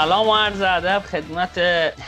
سلام و عرض ادب خدمت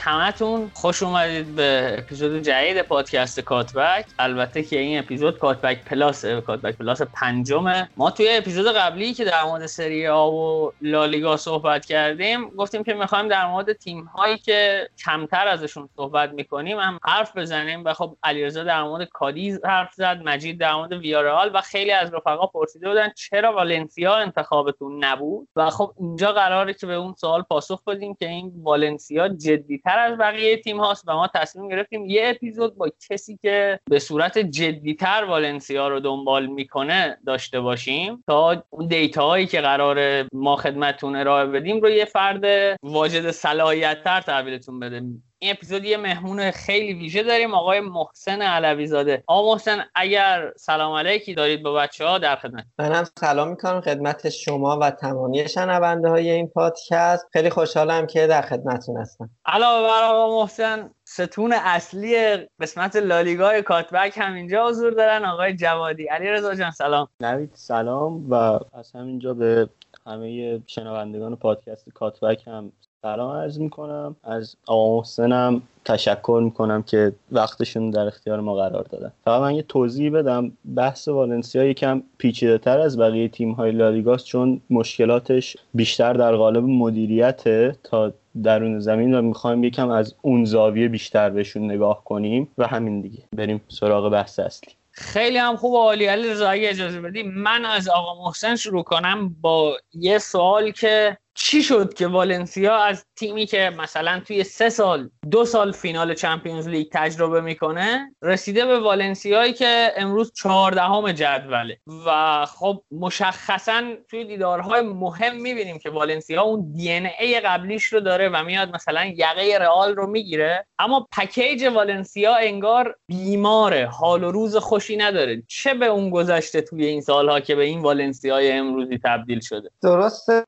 همتون. خوش اومدید به اپیزود جدید پادکست کاتبک. البته که این اپیزود کاتبک پلاس کاتبک پلاس پنجمه. ما توی اپیزود قبلی که در مورد سری آ و لالیگا صحبت کردیم گفتیم که می‌خوایم در مورد تیم هایی که کمتر ازشون صحبت می‌کنیم هم حرف بزنیم و خب علیرضا در مورد کادیز حرف زد مجید در مورد ویارئال و خیلی از رفقا پرسیده بودن چرا والنسیا انتخابتون نبود؟ و خب اینجا قراره که به اون سوال پاسخ بدیم که این والنسیا جدیتر از بقیه تیم هاست و ما تصمیم گرفتیم یه اپیزود با کسی که به صورت جدیتر والنسیا رو دنبال می‌کنه داشته باشیم تا اون دیتا هایی که قرار ما خدمتتون ارائه بدیم رو یه فرد واجد صلاحیت تر تحویلتون بده. این اپیزود یه مهمون خیلی ویژه داریم آقای محسن علوی زاده آقا محسن اگر سلام علیکی دارید با بچه ها در خدمت. منم سلام می‌کنم خدمت شما و تمامی شنونده های این پادکست. خیلی خوشحالم که در خدمتتون هستم. علاوه بر آقا محسن ستون اصلی قسمت لالیگای کاتبک هم اینجا حضور دارن. آقای جوادی علی رضا جان سلام. نوید سلام. و از همینجا به همه شنوندگان پادکست کاتبک هم سلام عرض می‌کنم. از آقا محسنم تشکر می‌کنم که وقتشون در اختیار ما قرار دادن. فقط من یه توضیح بدم. بحث والنسیا یکم پیچیده تر از بقیه تیم های لالیگاست چون مشکلاتش بیشتر در قالب مدیریت تا درون زمین و می‌خوایم یکم از اون زاویه بیشتر بهشون نگاه کنیم و همین دیگه. بریم سراغ بحث اصلی. خیلی هم خوب عالی. علی اجازه بدی. من از آقا محسن شروع کنم با یه سوال که چی شد که والنسیا از تیمی که مثلا توی سه سال دو سال فینال چمپیونز لیگ تجربه می‌کنه رسیده به والنسیایی که امروز چهاردهم جدوله. و خب مشخصا توی دیدارهای مهم می‌بینیم که والنسیا اون دی ان ای قبلیش رو داره و میاد مثلا یقه رئال رو می‌گیره. اما پکیج والنسیا انگار بیماره حال و روز خوشی نداره. چه به اون گذشته توی این سالها که به این والنسیای امروزی تبدیل شده؟ درسته.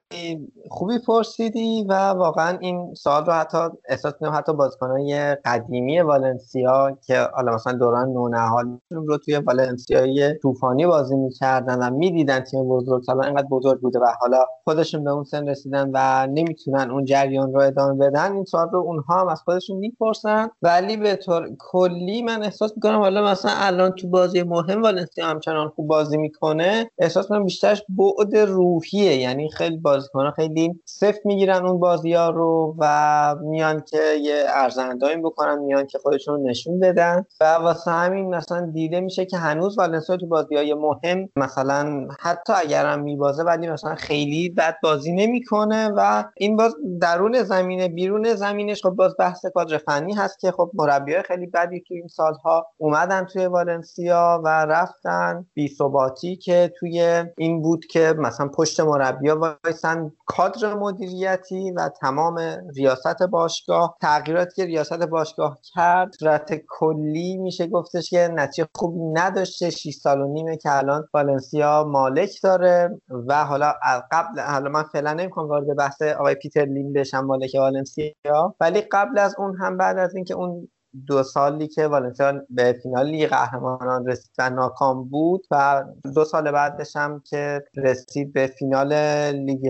خوبی پرسیدی و واقعا این سال رو حتی احساس کنم حتی بازیکنای قدیمی والنسیا که حالا مثلا دوران نونهال رو توی والنسیای طوفانی بازی می‌کردن و می‌دیدن تیم بزرگ سالا اینقدر بزرگ بوده و حالا خودشون به اون سن رسیدن و نمی‌تونن اون جریان رو ادامه بدن این سال رو اونها هم از خودشون می‌پرسن. ولی به طور کلی من احساس می‌کنم حالا مثلا الان تو بازی مهم والنسیا همچنان خوب بازی می‌کنه احساس کنم بیشترش بعد روحیه یعنی خیلی بازیکن‌ها خیلی صفر می‌گیرن اون بازی ها رو و میان که یه ارزندایی بکنن میان که خودشون نشون بدن. و واسه همین مثلا دیده میشه که هنوز والنسیا تو بازی های مهم مثلا حتی اگرم میبازه ولی مثلا خیلی بد بازی نمی‌کنه و این باز درون زمینه بیرون زمینش. خب باز بحث کادر فنی هست که خب مربیای خیلی بدی تو این سالها اومدن توی والنسیا و رفتن. بی ثباتی که توی این بود که مثلا پشت مربیا وایسن. کادر مدیریتی و تمام ریاست باشگاه تغییراتی که ریاست باشگاه کرد صورت کلی میشه گفتش که نتیجه خوبی نداشته. 6 سال و نیمه که الان والنسیا مالک داره و حالا قبل حالا من فعلا نمی‌خوام وارد بحث آقای پیتر لیم بشم مالک والنسیا ولی قبل از اون هم بعد از اینکه اون دو سالی که والنسیا به فینال لیگ قهرمانان رسید و ناکام بود و دو سال بعدش هم که رسید به فینال لیگ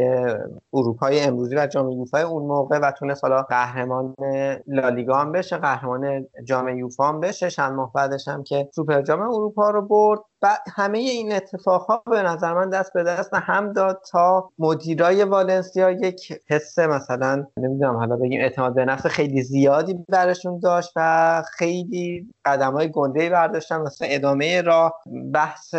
اروپای امروزی و جام یوفا اون موقع و تونست حالا قهرمان لالیگا هم بشه قهرمان جام یوفا هم بشه. چند ماه بعدش هم که سوپر جام اروپا رو برد. و همه این اتفاقها به نظر من دست به دست هم داد تا مدیرای والنسیا یک حس مثلا نمی‌دونم حالا بگیم اعتماد به نفس خیلی زیادی برشون داشت و خیلی قدم های گنده برداشتن مثلا ادامه راه بحث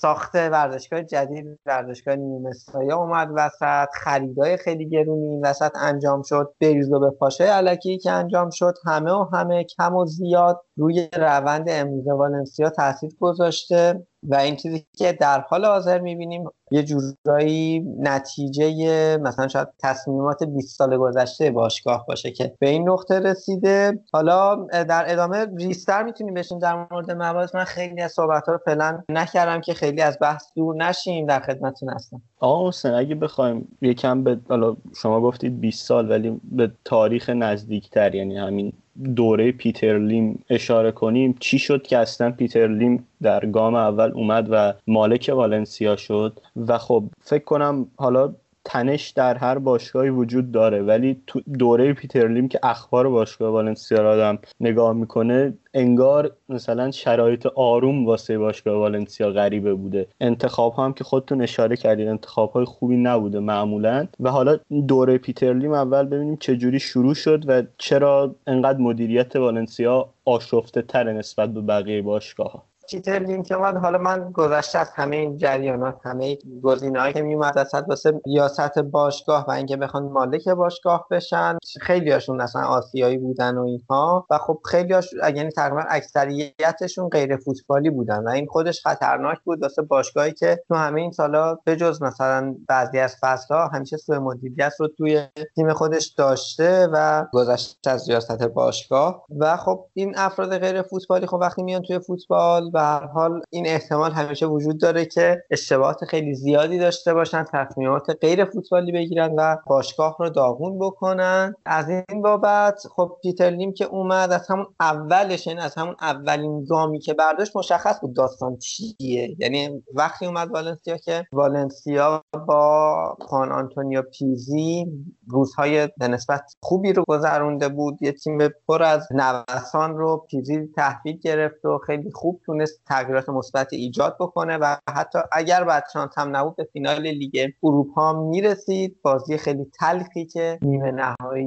ساخت ورزشگاه جدید ورزشگاه نیمه سایه اومد وسط خریدای خیلی گرونی این وسط انجام شد بریز به پاشه علکی که انجام شد همه و همه کم و زیاد. روی روند امروز والنسیا تاثیر گذاشته. و این چیزی که در حال حاضر می‌بینیم یه جورایی نتیجه مثلا شاید تصمیمات 20 سال گذشته باشگاه باشه که به این نقطه رسیده. حالا در ادامه ریستر می‌تونیم بشیم در مورد مباحث من خیلی از صحبت ها رو فعلا نکردم که خیلی از بحث دور نشیم. در خدمتتون هستم. آقا حسین اگه بخوایم یکم به حالا شما گفتید 20 سال ولی به تاریخ نزدیکتر یعنی همین دوره پیتر لیم اشاره کنیم چی شد که اصلا پیتر لیم در گام اول اومد و مالک والنسیا شد و خب فکر کنم حالا تنش در هر باشگاهی وجود داره ولی تو دوره پیترلیم که اخبار باشگاه والنسیا رو آدم نگاه می‌کنه انگار مثلا شرایط آروم واسه باشگاه والنسیا غریبه بوده. انتخاب هم که خودتون اشاره کردید انتخاب های خوبی نبوده معمولا. و حالا دوره پیترلیم اول ببینیم چه جوری شروع شد و چرا انقدر مدیریت والنسیا آشفته تر نسبت به بقیه باشگاه ها پیتر لینک اومد حالا من گذشته از همه این جریانات همه گزینه‌هایی که میومد وسط واسه ریاست باشگاه و اینکه بخوان مالک باشگاه بشن خیلی هاشون اصلا آسیایی بودن و اینها. و خب خیلی هاش یعنی تقریبا اکثریتشون غیر فوتبالی بودن و این خودش خطرناک بود واسه باشگاهی که تو همه این سالا به جز مثلا بعضی از فصلها همیشه سوء مدیریت رو توی تیم خودش داشته و گذشته از ریاست باشگاه. و خب این افراد غیر فوتبالی خب وقتی میان توی فوتبال به هر حال این احتمال همیشه وجود داره که اشتباهات خیلی زیادی داشته باشن تصمیمات غیر فوتبالی بگیرن و باشگاه رو داغون بکنن. از این بابت خب پیتر لیم که اومد از همون اولش یعنی از همون اولین گامی که برداشت مشخص بود داستان چیه. یعنی وقتی اومد والنسیا که والنسیا با خوان آنتونیو پیزی روزهای به نسبت خوبی رو گذرونده بود. یه تیم پر از نوسان رو پیزی تحویل گرفت و خیلی خوب تونست تغییرات مثبت ایجاد بکنه و حتی اگر شانس هم نبود به فینال لیگ اروپا می‌رسید بازی خیلی تلخی که نیمه نهایی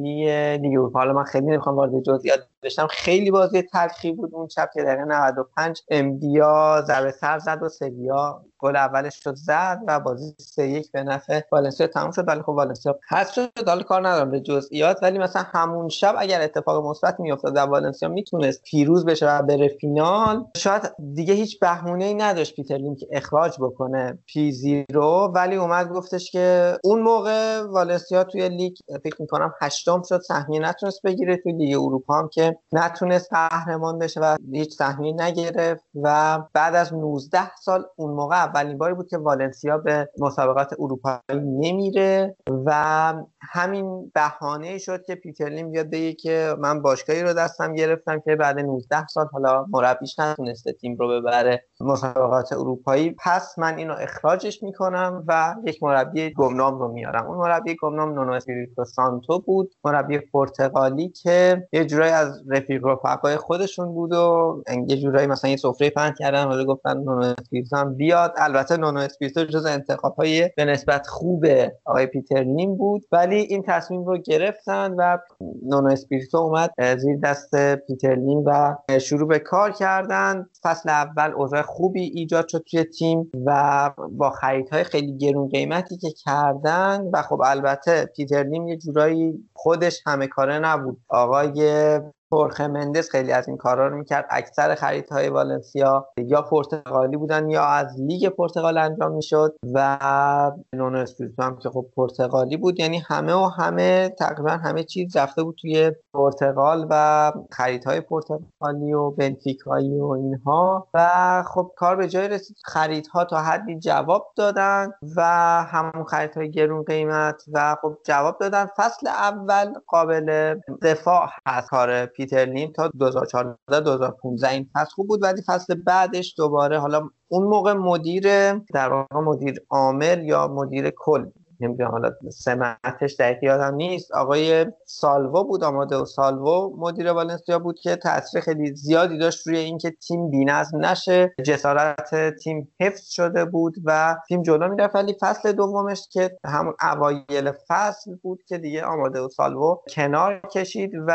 لیگ اروپا. حالا من خیلی نمی‌خوام وارد جزئیات بشم. خیلی بازی تلخی بود اون شب که دقیقه 95 امبیا ضربه سر زد و سویا گل اولش شد زد و بازی سه یک به نفع والنسیا تموم شد. ولی خب والنسیا حذف شد. حالا کار ندارم به جزئیات ولی مثلا همون شب اگر اتفاق مثبت میافتاد در والنسیا می‌تونست پیروز بشه و بره فینال شاید دیگه هیچ بهونه ای نداشت پیتر لیم که اخراج بکنه پیزی رو. ولی اومد گفتش که اون موقع والنسیا توی لیگ فکر می‌کنم هشتم شد. سهمیه نتونست بگیره. توی لیگ اروپا هم که نتونست قهرمان بشه و هیچ سهمیه نگرفت. و بعد از 19 سال اون موقع اولین باری بود که والنسیا به مسابقات اروپایی نمیره و همین بهانه شد که پیتر لیم بیاد بگه که من باشگاهی رو دستم گرفتم که بعد 19 سال حالا مربیش نتونسته تیم رو ببره مسابقات اروپایی. پس من اینو اخراجش می‌کنم و یک مربی گمنام رو میارم. اون مربی گمنام نونو اسپیریتو سانتو بود مربی پرتغالی که یه جورایی از رفیق رفقای خودشون بود و یه جورایی مثلا یه سفره پهن کردن حالا گفتن نونو اسپیریتو بیاد. البته نونو اسپیریتو جز انتخاب های به نسبت خوب آقای پیتر لیم بود ولی این تصمیم رو گرفتن و نونو اسپیریتو اومد زیر دست پیتر لیم و شروع به کار کردن. فصل اول اوضاع خوبی ایجاد شد توی تیم و با خریدهای خیلی گرون قیمتی که کردن و خب البته پیتر لیم یه جورایی خودش همه کاره نبود. آقای خورخه مندس خیلی از این کارا رو می‌کرد. اکثر خریدهای والنسیا یا پرتغالی بودن یا از لیگ پرتغال انجام می‌شد و نونو اسپیریتو هم که خب پرتغالی بود. یعنی همه و همه تقریبا همه چیز رفته بود توی پرتغال و خریدهای پرتغالی و بنفیکایی و اینها. و خب کار به جایی رسید خریدها تا حدی جواب دادن و همون خریدهای گرون قیمت و خب جواب دادن. فصل اول قابل دفاع هست کار پیتر لیم تا 2014 2015 این فصل خوب بود. ولی فصل بعدش دوباره حالا اون موقع مدیر در واقع مدیر عامل یا مدیر کل نمی‌دونم حالا سمتش دقیق یادم نیست. آقای سالوو بود آماده و سالوو مدیر والنسیا بود که تاثیر خیلی زیادی داشت روی اینکه تیم بی‌نظم نشه. جسارت تیم حفظ شده بود و تیم جلو می‌رفت. ولی فصل دومش که همون اوایل فصل بود که دیگه آماده و سالوو کنار کشید و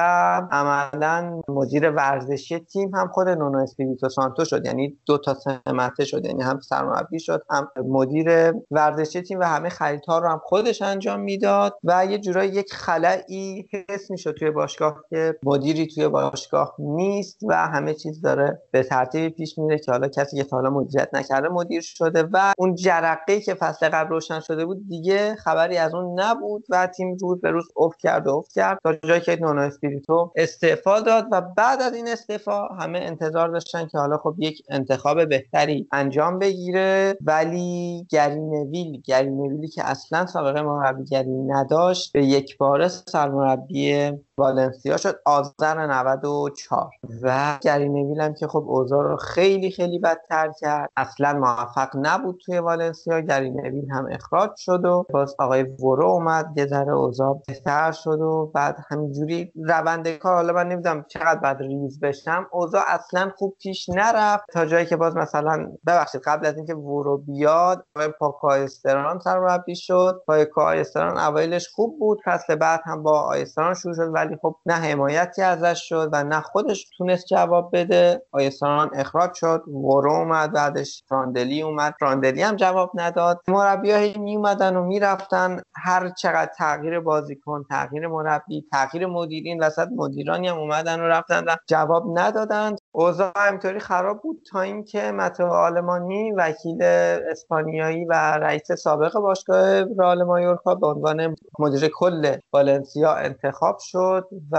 عملا مدیر ورزشی تیم هم خود نونو اسپیریتو سانتو شد. یعنی دو تا سمته شد یعنی هم سرمربی شد هم مدیر ورزشی تیم و همه خریدها رو هم خودش انجام می‌داد و یه جورایی یک خلایی حس می‌شد توی باشگاه که مدیری توی باشگاه نیست و همه چیز داره به ترتیب پیش میره که حالا کسی که حالا مدیریت نکرده مدیر شده و اون جرقه که فصل قبل روشن شده بود دیگه خبری از اون نبود و تیم روز به روز افت کرد و افت کرد تا جایی که نونو اسپیریتو استعفا داد و بعد از این استعفا همه انتظار داشتن که حالا خب یک انتخاب بهتری انجام بگیره. ولی گری نویل گری نویلی که اصلا اصلا سابقه مربیگری نداشت به یک بار سرمربی والنسیا شد آذر 94 و گری نویل هم که خب اوضاع رو خیلی خیلی بدتر کرد. اصلا موفق نبود توی والنسیا گری نویل هم اخراج شد و باز آقای ورو اومد یه ذره اوضاع بهتر شد و بعد همینجوری روند کار. حالا من نمی‌دونم چقدر بعد ریز بشم. اوضاع اصلا خوب پیش نرفت. تا جایی که باز مثلا ببخشید قبل از اینکه ورو بیاد پاکا استران سرمربی شد. پاکا استران اوایلش خوب بود فصل بعد هم با آیستران شروع شد ولی خب نه حمایتی ازش شد و نه خودش تونست جواب بده. آیستران اخراج شد ورو اومد بعدش فراندلی اومد. فراندلی هم جواب نداد. مربیای می اومدن و می‌رفتن هر چقدر تغییر بازیکن تغییر مربی تغییر مدیرین وسط مدیرانی هم اومدن و رفتن و جواب ندادند اوضاع همینطوری خراب بود تا اینکه متو آلمانی وکیل اسپانیایی و رئیس سابق باشگاه رئال مایورکا به عنوان مدیر کل والنسیا انتخاب شد و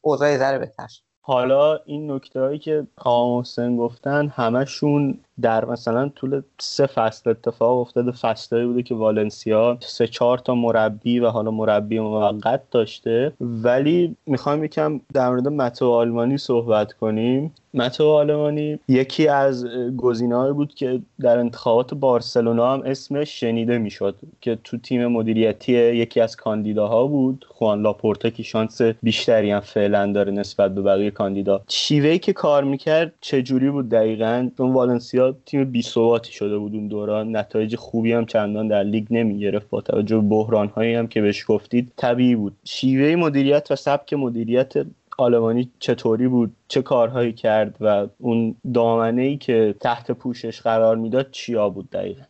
اوضاع ذره بهتر حالا این نکته هایی که آقا گفتن همشون در مثلا طول سه فصل اتفاق افتاده. فصلایی بوده که والنسیا سه چهار تا مربی و حالا مربی موقت داشته. ولی می‌خوایم یکم در مورد متو آلمانی صحبت کنیم. متو آلمانی یکی از گزینه‌هایی بود که در انتخابات بارسلونا هم اسمش شنیده می‌شد که تو تیم مدیریتی یکی از کاندیداها بود. خوان لاپورتا که شانس بیشتری هم فعلا داره نسبت به بقیه کاندیدا. شیوهی که کار می‌کرد چجوری بود دقیقا؟ چون والنسیا تیم بی شده بود اون دوران نتایج خوبی هم چندان در لیگ نمی گرفت با توجه به بحران هایی هم که بهش گفتید طبیعی بود. شیوه مدیریت و سبک مدیریت آلمانی چطوری بود؟ چه کارهایی کرد؟ و اون دامنه ای که تحت پوشش قرار می‌داد چیا بود دقیقا؟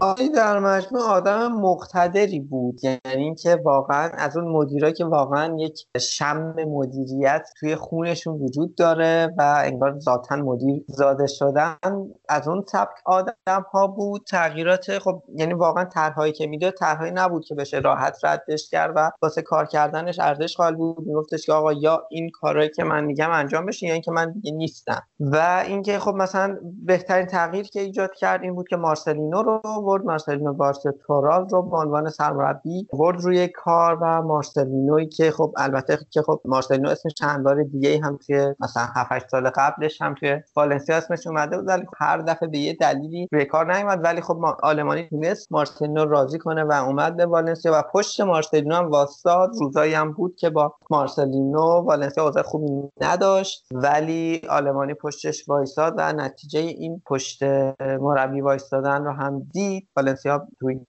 آقای در مجموع آدم مقتدری بود. یعنی اینکه واقعا از اون مدیرا که واقعا یک شم مدیریت توی خونشون وجود داره و انگار ذاتا مدیر زاده شدن از اون سبک آدم ها بود. تغییرات خب یعنی واقعا طرحهایی که میده طرحهایی نبود که بشه راحت ردش کرد و واسه کار کردنش ارزش قائل بود. میگفتش که آقا یا این کارهایی که من میگم انجام بشه یا اینکه من دیگه نیستم. و اینکه خب مثلا بهترین تغییر که ایجاد کرد این بود که مارسلینو رو ورد مارسلینو تورال رو به عنوان سرمربی ورد روی کار و مارسلینوی که خب البته که خب مارسلینو اسمش چند بار دیگه هم توی مثلا 7 سال قبلش هم توی والنسیا اسمش اومده بود ولی هر دفعه به یه دلیلی روی کار نیومد. ولی خب ما آلمانی تونست مارسلینو راضی کنه و اومد به والنسیا و پشت مارسلینو هم واساد روزایی هم بود که با مارسلینو والنسیا اوضاع خوبی نداشت. ولی آلمانی پشتش وایساد و نتیجه این پشت مربی وایستادن رو هم دید. والنسیا توی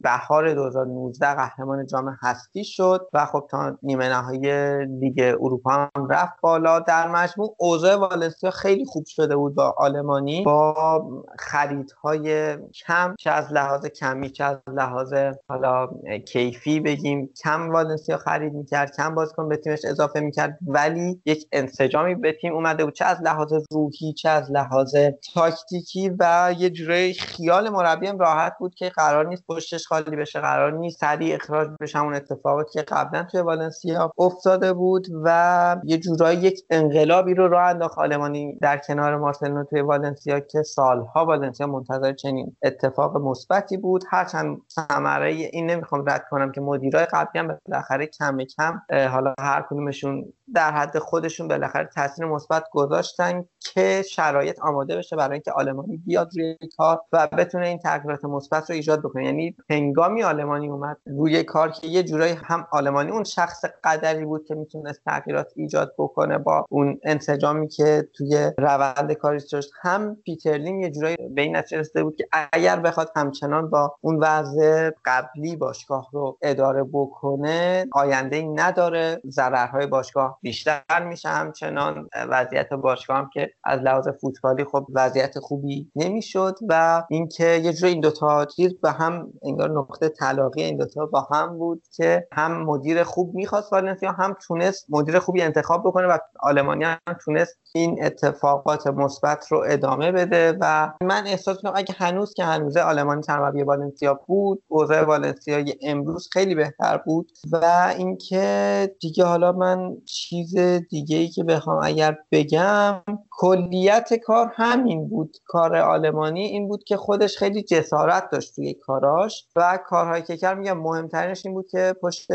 بهار 2019 قهرمان جام هستی شد و خب تا نیمه نهایی لیگ اروپا هم رفت بالا. در مجموع اوضاع والنسیا خیلی خوب شده بود با آلمانی. با خریدهای کم چه از لحاظ کمی چه از لحاظ حالا کیفی بگیم. کم والنسیا خرید می‌کرد کم بازیکن به تیمش اضافه می‌کرد ولی یک انسجامی به تیم اومده بود. چه از لحاظ روحی چه از لحاظ تاکتیکی و یه جوری خیال مربی راحت بود که قرار نیست پشتش خالی بشه قرار نیست سریع اخراج بشه. همون اتفاقاتی که قبلا توی والنسیا افتاده بود و یه جورایی یک انقلابی رو راه انداخت. آلمانی در کنار مارسلینو توی والنسیا که سالها والنسیا منتظر چنین اتفاق مثبتی بود. هرچند ثمره این نمی‌خوام رد کنم که مدیرای قبلی هم بالاخره کم کم حالا هر کدومشون در حد خودشون بالاخره تاثیر مثبت گذاشتن که شرایط آماده بشه برای اینکه آلمانی بیاد روی کار و بتونه این تغییرات مثبت رو ایجاد بکنه. یعنی هنگامی آلمانی اومد روی کار که یه جورایی هم آلمانی اون شخص قدری بود که می‌تونست تغییرات ایجاد بکنه با اون انسجامی که توی روند کاریش داشت. هم پیترلین یه جورایی به این نتیجه رسیده بود که اگر بخواد همچنان با اون وضع قبلی باشگاه رو اداره بکنه آینده ای نداره. ضررهای باشگاه بیشتر میشه همچنان. وضعیت باشگاه هم که از لحاظ فوتبالی خب وضعیت خوبی نمی‌شد و اینکه یه جوری این دوتا چیز به هم انگار نقطه تلاقی این دوتا با هم بود که هم مدیر خوب می‌خواست والنسیا هم تونست مدیر خوبی انتخاب بکنه و آلمانی هم تونست این اتفاقات مثبت رو ادامه بده و من احساس می‌کنم اگه هنوز که هنوزه آلمانی سرمربی والنسیا بود اوضاع والنسیا امروز خیلی بهتر بود و اینکه دیگه حالا من چیز دیگه ای که بخوام اگر بگم کلیت کار همین بود. کار آلمانی این بود که خودش خیلی جسارت داشت توی کاراش و کارهایی که کرد میگم مهمترینش این بود که پشت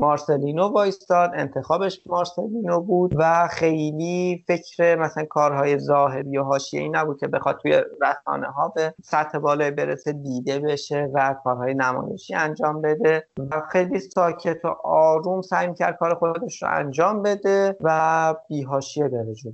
مارسلینو وایستاد انتخابش مارسلینو بود و خیلی فکر مثلا کارهای ظاهری و حاشیه‌ای نبود که بخواد توی رسانه ها به سطح بالای برسه دیده بشه و کارهای نمایشی انجام بده و خیلی ساکت و آروم سعی کرد کار خودش رو انجام بده و بیهاشیه بره جلو.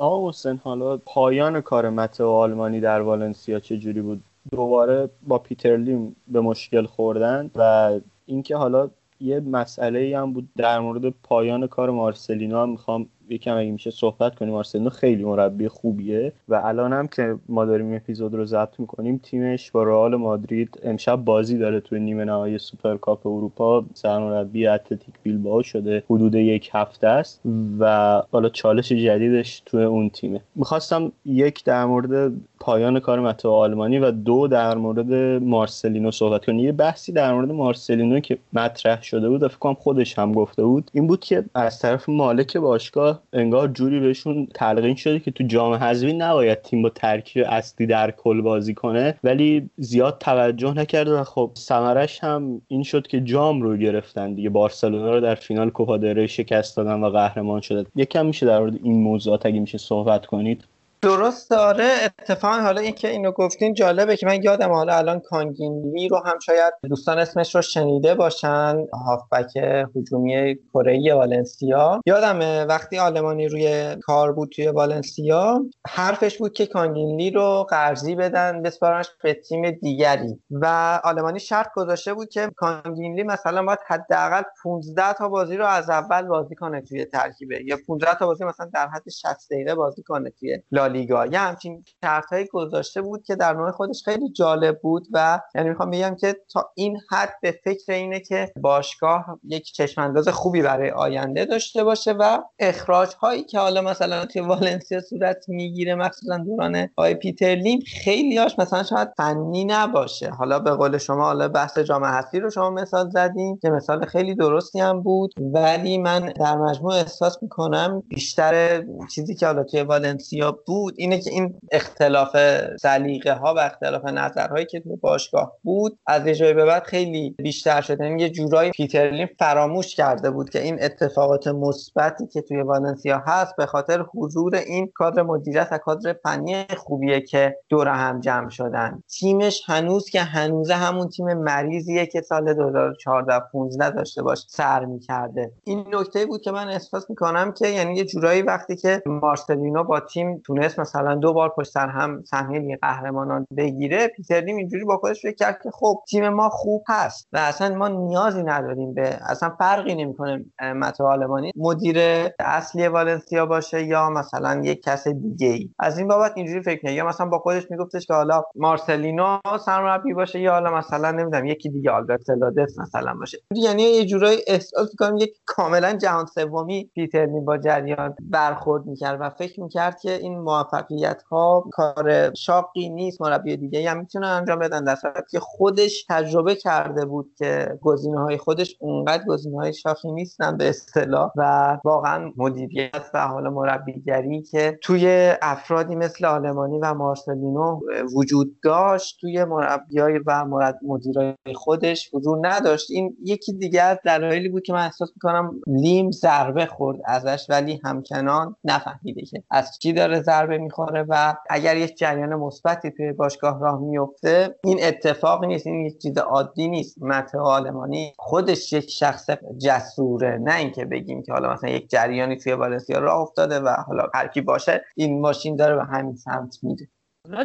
آقا حسین حالا پایان کار مته و آلمانی در والنسیا چه جوری بود؟ دوباره با پیتر لیم به مشکل خوردن و اینکه حالا یه مسئله هم بود در مورد پایان کار مارسلینو هم می‌خوام یکم اگه میشه صحبت کنیم. مارسلینو خیلی مربی خوبیه و الان هم که ما داریم اپیزود رو ضبط می‌کنیم تیمش با رئال مادرید امشب بازی داره توی نیمه نهایی سوپرکاپ اروپا. سرمربی اتلتیک بیلبائو شده. حدود یک هفته است و حالا چالش جدیدش توی اون تیمه. می‌خواستم یک در مورد پایان کار متئو آلمانی و دو در مورد مارسلینو صحبت کنیم. یه بحثی در مورد مارسلینو که مطرح شده بود فکر کنم خودش هم گفته بود این بود که از طرف مالک باشگاه انگار جوری بهشون تلقین شده که تو جام حذفی نباید تیم با ترکیب اصلی در کل بازی کنه ولی زیاد توجه نکرده و خب ثمرش هم این شد که جام رو گرفتن دیگه. بارسلونا رو در فینال کوپا شکست دادن و قهرمان شده یکم میشه در مورد این موضوعات اگه میشه صحبت کنید. درست آره اتفاقا حالا اینکه اینو گفتین جالبه که من یادم حالا الان کانگینلی رو هم شاید دوستان اسمش رو شنیده باشن. هافبک هجومی کره والنسیا. یادمه وقتی آلمانی روی کار بود توی والنسیا حرفش بود که کانگینلی رو قرضی بدن بسپارنش به تیم دیگری. و آلمانی شرط گذاشته بود که کانگینلی مثلا باید حداقل 15 تا بازی رو از اول بازی کنه توی ترکیبه. یا 15 تا بازی مثلا در حد 60 دقیقه بازی کنه توی لالیگا. یه همچین شرطهایی گذاشته بود که در نوع خودش خیلی جالب بود و یعنی می‌خوام بگم که تا این حد به فکر اینه که باشگاه یک چشمانداز خوبی برای آینده داشته باشه و اخراج هایی که حالا مثلا توی والنسیا صورت می‌گیره مثلا دوران آی پیتر لیم خیلی هاش مثلا شاید فنی نباشه. حالا به قول شما حالا بحث جامعه هستی رو شما مثال زدیم که مثال خیلی درستی هم بود ولی من در مجموع احساس می‌کنم بیشتر چیزی که حالا توی والنسیا بود بود اینه که این اختلاف سلیقه ها و اختلاف نظرهایی که تو باشگاه بود از یه جایی به بعد خیلی بیشتر شده. یعنی یه جورایی پیتر لیم فراموش کرده بود که این اتفاقات مثبتی که توی والنسیا هست به خاطر حضور این کادر مدیریت و کادر فنی خوبیه که دور هم جمع شدن. تیمش هنوز که هنوزه همون تیم مریضیه که سال 2014 15 داشته باهاش سر می‌کرده. این نکته بود که من احساس می‌کنم که یعنی یه جورایی وقتی که مارسلینو با تیم تونست مثلا دو بار پشت سر هم سهمیه لیگ قهرمانان بگیره پیتر لیم اینجوری با خودش فکر کرد که خب تیم ما خوب هست و اصلا ما نیازی نداریم به اصلا فرقی نمی‌کنه متو آلمانی مدیر اصلی والنسیا باشه یا مثلا یک کس دیگه ای از این بابت اینجوری فکر کنه یا مثلا با خودش میگفتش که حالا مارسلینو سرمربی باشه یا حالا مثلا نمی‌دونم یکی دیگه آلبرت سلادس مثلا باشه. یعنی یه جورایی احساس می‌کنم یک کاملا جهان سومی پیتر با جریان برخورد می‌کرد و فکر می‌کرد که این موفقیت ها کار شاقی نیست مربی دیگه هم می‌تونه انجام بدن. در که خودش تجربه کرده بود که گزینه های خودش اونقدر گزینه های شاخی نیستن به اصطلاح و واقعا مدیریت و حالا مربیگری که توی افرادی مثل آلمانی و مارسلینو وجود داشت توی مربیای و مدیرای خودش حضور نداشت. این یکی دیگه از دلایلی بود که من احساس می‌کنم لیم ضربه خورد ازش ولی همچنان نفهمیده که از چی داره ضربه می‌خوره و اگر یک جریان مثبتی توی باشگاه راه میفته این اتفاق نیست این یک چیز عادی نیست. مته آلمانی خودش یک شخص جسوره. نه اینکه بگیم که حالا مثلا یک جریانی توی والنسیا راه افتاده و حالا هر کی باشه این ماشین داره به همین سمت میره.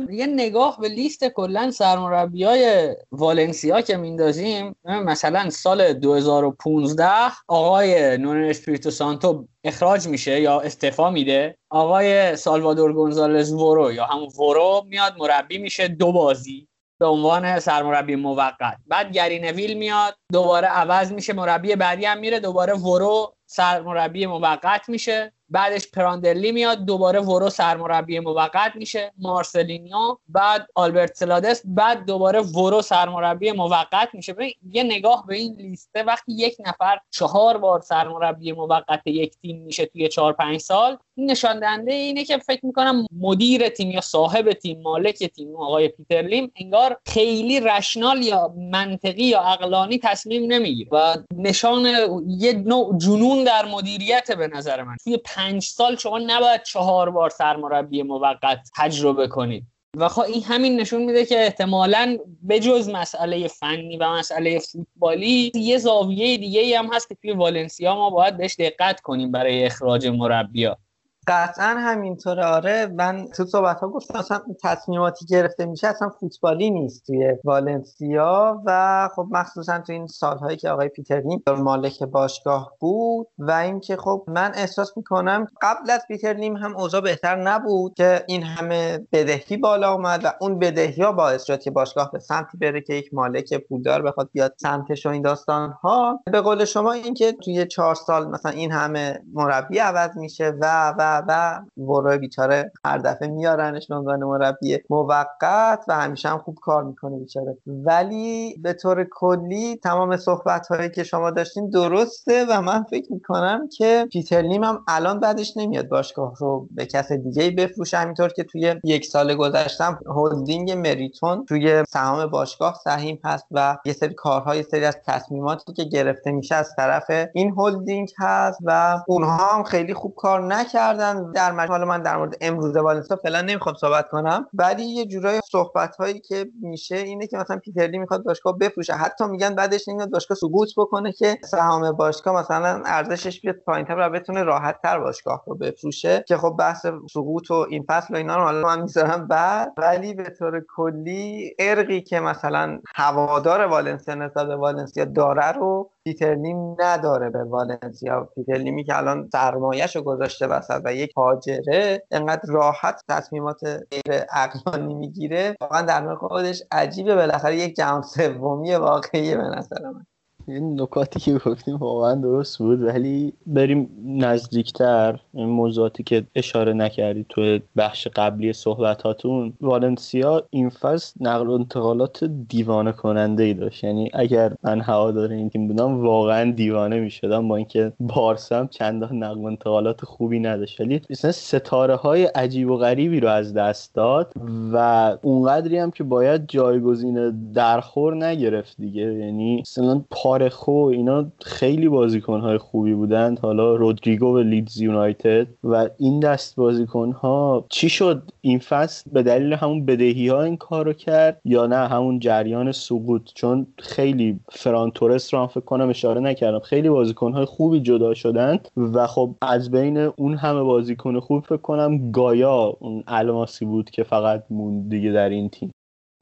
یه نگاه به لیست کلا سرمربی های والنسیا که میندازیم مثلا سال 2015 آقای نونو اسپریتو سانتو اخراج میشه یا استعفا میده. آقای سالوادور گونزالز ورو یا همون ورو میاد مربی میشه دو بازی به عنوان سرمربی موقت. بعد گری نویل میاد دوباره عوض میشه مربی بعدی هم میره دوباره ورو سرمربی موقت میشه. بعدش پراندلی میاد دوباره ورو سرمربی موقت میشه مارسلینیو بعد آلبرت سلادس بعد دوباره ورو سرمربی موقت میشه. یه نگاه به این لیسته وقتی یک نفر چهار بار سرمربی موقت یک تیم میشه توی چهار پنج سال این نشان دهنده اینه که فکر می‌کنم مدیر تیم یا صاحب تیم مالک تیم آقای پیتر لیم انگار خیلی رشنال یا منطقی یا عقلانی تصمیم نمی‌گیره و نشان یه نوع جنون در مدیریت به نظر من. توی پنج سال شما نباید چهار بار سرمربی موقت تجربه کنید. و خب این همین نشون میده که احتمالا به جز مسئله فنی و مسئله فوتبالی یه زاویه دیگه هم هست که توی والنسیا ما باید بهش دقت کنیم برای اخراج مربیا قطعا همینطوره. آره من تو صحبت ها گفتم اصلا تصمیماتی گرفته میشه اصلا فوتبالی نیست توی والنسیا و خب مخصوصا تو این سالهایی که آقای پیترلین مالک باشگاه بود و اینکه خب من احساس می‌کنم قبل از پیترلیم هم اوضاع بهتر نبود که این همه بدهی بالا اومد و اون بدهی ها باعث شد که باشگاه به سمتی بره که یک مالک پولدار بخواد بیاد سمتش و این داستان ها به قول شما اینکه توی چهار سال مثلا این همه مربی عوض میشه و و و ورای بیچاره هر دفعه میارنش به عنوان مربی موقت و همیشه هم خوب کار می‌کنه بیچاره. ولی به طور کلی تمام صحبت هایی که شما داشتین درسته و من فکر می‌کنم که پیتر لیم هم الان بعدش نمیاد باشگاه رو به کس دیگه بفروشه. همینطور که توی یک سال گذشتم هولدینگ مریتون توی سهام باشگاه سهیم هست و یه سری کارهای سری از تصمیماتی که گرفته میشه از طرف این هولدینگ هست و اونها هم خیلی خوب کار نکردن. در مجموع. من در مورد امروز والنسیا فعلا نمی‌خوام صحبت کنم. ولی یه جورای صحبت هایی که میشه اینه که مثلا پیترلی می‌خواد باشگاه بفروشه. حتی میگن بعدش نمیاد باشگاه سقوط بکنه که سهام باشگاه مثلا ارزشش بیاد پایینتر و بتونه راحت تر باشگاه رو بفروشه. که خب بحث سقوط و این فصل و اینا رو حالا من می‌ذارم بعد. ولی به طور کلی ارقی که مثلا هوادار والنسیا نسبت به والنسیا داره رو پیترلیم نداره به والنسیا. پیترلیمی که الان سرمایهش رو گذاشته وسط و یک تاجره انقدر راحت تصمیمات غیر عقلانی می‌گیره. واقعا در خودش عجیبه. بالاخره یک جهان سومی واقعی به نظر من. این نکاتی که گفتیم واقعا درست بود ولی بریم نزدیکتر این موضوعاتی که اشاره نکردی تو بخش قبلی صحبتاتون. والنسیا این فصل نقل و انتقالات دیوانه کننده ای داشت. یعنی اگر من هوادار این تیم بودم واقعا دیوانه می‌شدم با اینکه بارسا چند نقل و انتقالات خوبی نداشت. ولی مثلا ستاره های عجیب و غریبی رو از دست داد و اونقدری هم که باید جایگزین درخور نگرفت دیگه. یعنی مثلا پارخو اینا خیلی های خوبی بودند حالا رودریگو و لیدز یونایتد و این دست بازیکن ها چی شد؟ این فصل به دلیل همون بدهی ها این کارو کرد یا نه؟ همون جریان سقوط. چون خیلی فرانتورس رو هم فکر کنم اشاره نکردم. خیلی بازیکن های خوبی جدا شدند و خب از بین اون همه بازیکن خوب فکر کنم گایا اون الماسی بود که فقط موند دیگه در این تیم.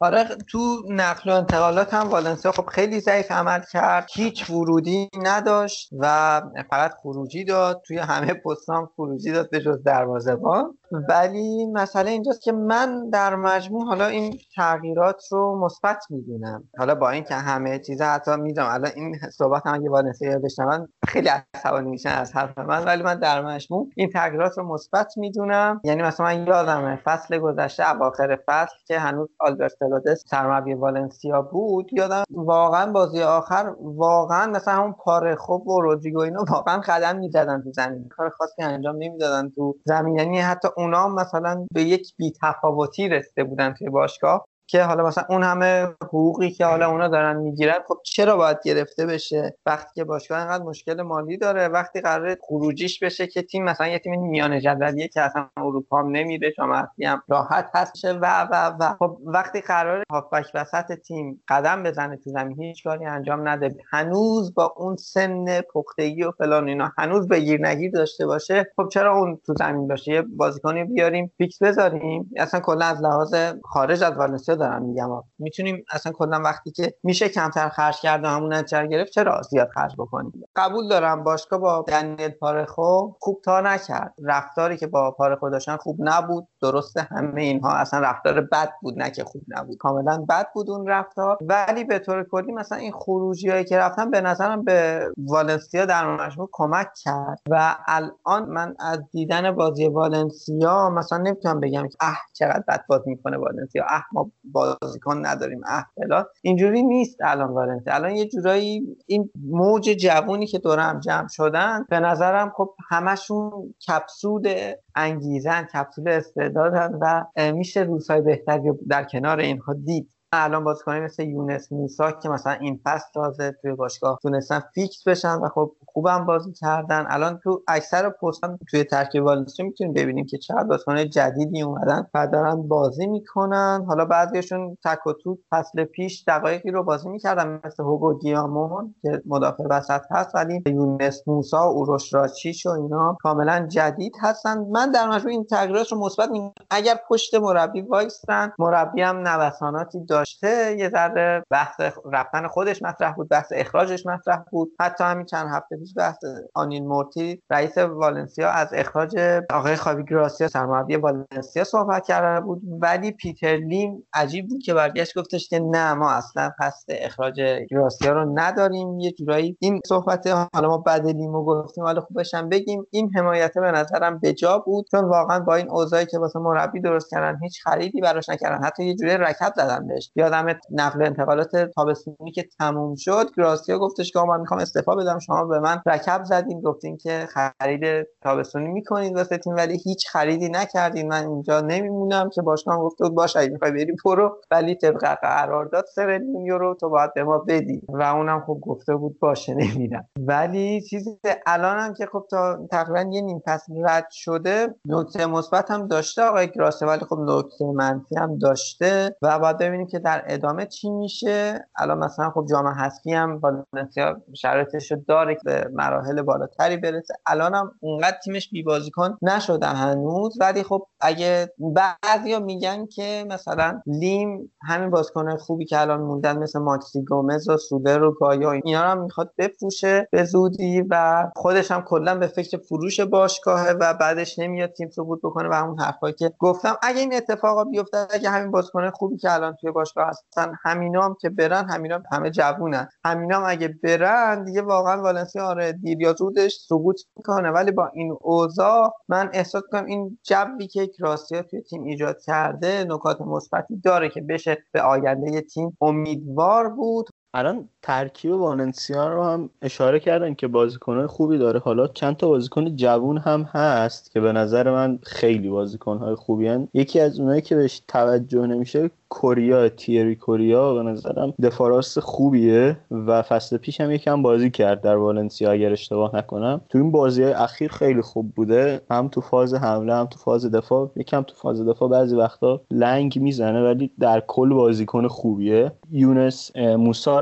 آره تو نقل و انتقالات هم والنسیا خب خیلی ضعیف عمل کرد. هیچ ورودی نداشت و فقط خروجی داد. توی همه پستان خروجی داد به جز دروازه‌بان. ولی مسئله اینجاست که من در مجموع حالا این تغییرات رو مثبت می‌دونم حالا با اینکه همه چیزا حتی می‌دونم الان این صحبت هم اگه والنسیا بشنون خیلی عصبانی میشن از حرف من ولی من در مجموع این تغییرات رو مثبت می‌دونم. یعنی مثلا من یادمه فصل گذشته اواخر فصل که هنوز آلبرت سلادس سرمربی والنسیا بود یادم واقعا بازی آخر واقعا مثلا همون پاره خوب و رودریگو اینو واقعا قدم می‌زدن تو زمین. کار خاصی انجام نمی‌دادن تو زمین. یعنی حتی اونا مثلا به یک بیتفاوتی رسیده بودن توی باشگاه. که حالا مثلا اون همه حقوقی که حالا اونا دارن می‌گیرن خب چرا باید گرفته بشه؟ وقتی که باشگاه اینقدر مشکل مالی داره وقتی قرار خروجیش بشه که تیم مثلا یه تیم میانه جدولیه که اصلا اروپا هم نمیره شما هم راحت هست و و و. خب وقتی قرار هافبک وسط تیم قدم بزنه تو زمین هیچ کاری انجام نده. هنوز با اون سن پختگی و فلان اینا هنوز بگیر نگیر داشته باشه خب چرا اون تو زمین باشه؟ یه بازیکنی بیاریم فیکس بذاریم. اصلا کلا از لحاظ خارج از والنسیا والنسیا دارم میگم. می‌تونیم اصلا کلا وقتی که میشه کمتر خرج کرد و همون نتیجه گرفت چرا زیاد خرج بکنیم؟ قبول دارم باشگاه با دنیل پارخو خوب تا نکرد. رفتاری که با پارخو داشتن خوب نبود. درسته همه اینها اصلا رفتار بد بود نه که خوب نبود. کاملا بد بود اون رفتار. ولی به طور کلی مثلا این خروجی هایی که رفتن به نظرم به والنسیا در مجموع کمک کرد. و الان من از دیدن بازی والنسیا مثلا نمی‌تونم بگم که اه چقدر بد بازی می‌کنه والنسیا. اه ما بازیکن نداریم اه فلان اینجوری نیست الان والنسیا الان یه جورایی این موج جوونی که دورم جمع شدن به نظرم خب همشون کپسول انگیزن کپسول استعدادن و میشه روزهای بهتری در کنار اینها دید. الان بازیکنی مثل یونس موسا که مثلا این فصل تازه توی باشگاه تونستن فیکس بشن و خب خوبم بازی کردن. الان تو اکثر پستان توی ترکیب والنسیا می‌تونیم ببینیم که چقدر بازیکن جدیدی اومدن و دارن بازی می‌کنن. حالا بعضیشون تک و توک فصل پیش دقایقی رو بازی می‌کردن مثل هوگو دیامون که مدافع وسط هست ولی یونس موسا و اوروش راچیچ و اینا کاملا جدید هستن. من در مجموع این تغییرات رو مثبت اگر پشت مربی وایستن مربی هم نوساناتی داشته. یه ذره بحث رفتن خودش مطرح بود بحث اخراجش مطرح بود. حتی همین چند هفته پیش بحث آنین مورتی رئیس والنسیا از اخراج آقای خاوی گراسیا سرمربی والنسیا صحبت کرده بود. ولی پیتر لیم عجیب بود که برگشت گفتش که نه ما اصلا قصد اخراج گراسیا رو نداریم. یه جورایی این صحبت حالا ما بعد لیمو گفتیم حالا خوبش هم بگیم. این حمایت به نظرم بجا بود چون واقعا با این اوضاعی که واسه مربی درست کردن هیچ خریدی براش نکردن. حتی یه جوری رکب زدن بهش. یادم نقل انتقالات تابستونی که تموم شد گراسیا گفتش که من می‌خوام استعفا بدم شما به من رکب زدین گفتین که خرید تابستونی می‌کنید واسه تیم ولی هیچ خریدی نکردین. من اینجا نمیمونم که باشگاه گفته بود باشه اگه می‌خوای بری برو. ولی طبق قرارداد سر یورو تو باید به ما بدی. و اونم خب گفته بود باشه نمیدم. ولی چیزی الانم که خب تا تقریبا یه نیم فصل رد شده نکته مثبت هم داشته آقای گراسه ولی خب نکته منفی هم داشته. و باید ببینیم که در ادامه چی میشه. الان مثلا خب جام حذفی هم والنسیا شرایطش رو داره که مراحل بالاتری برسه. الان هم اونقدر تیمش بی بازیکن نشده هنوز ولی خب اگه بعضیا میگن که مثلا لیم همین بازیکن خوبی که الان موندن مثل ماکسی گومز و سولر و گایا اینا هم می‌خواد بفروشه به زودی و خودش هم کلا به فکر فروش باشگاهه و بعدش نمیاد تیم سقوط بکنه و همون حرفایی که گفتم. اگه این اتفاقا بیفته اگه همین بازیکن خوبی که الان توی باشگاه هستن همینا هم که برن همینا هم همه جوونن. همینا هم اگه برن دیگه واقعا والنسیا آره دیر یا زودش سقوط می‌کنه. ولی با این اوضاع من احساس کنم این جوی که کراسیا توی تیم ایجاد کرده نکات مثبتی داره که بشه به آینده تیم امیدوار بود. الان ترکیب والنسیا رو هم اشاره کردن که بازیکنهای خوبی داره. حالا چند تا بازیکن جوون هم هست که به نظر من خیلی بازیکنهای خوبی هن. یکی از اونایی که بهش توجه نمیشه کوریا تیری کوریا به نظرم دفاراست خوبیه و فصل پیش هم یکم بازی کرد در والنسیا اگر اشتباه نکنم. تو این بازی های اخیر خیلی خوب بوده. هم تو فاز حمله هم تو فاز دفاع. یکم تو فاز دفاع بعضی وقتا لنگ می‌زنه ولی در کل بازیکن خوبیه. یونس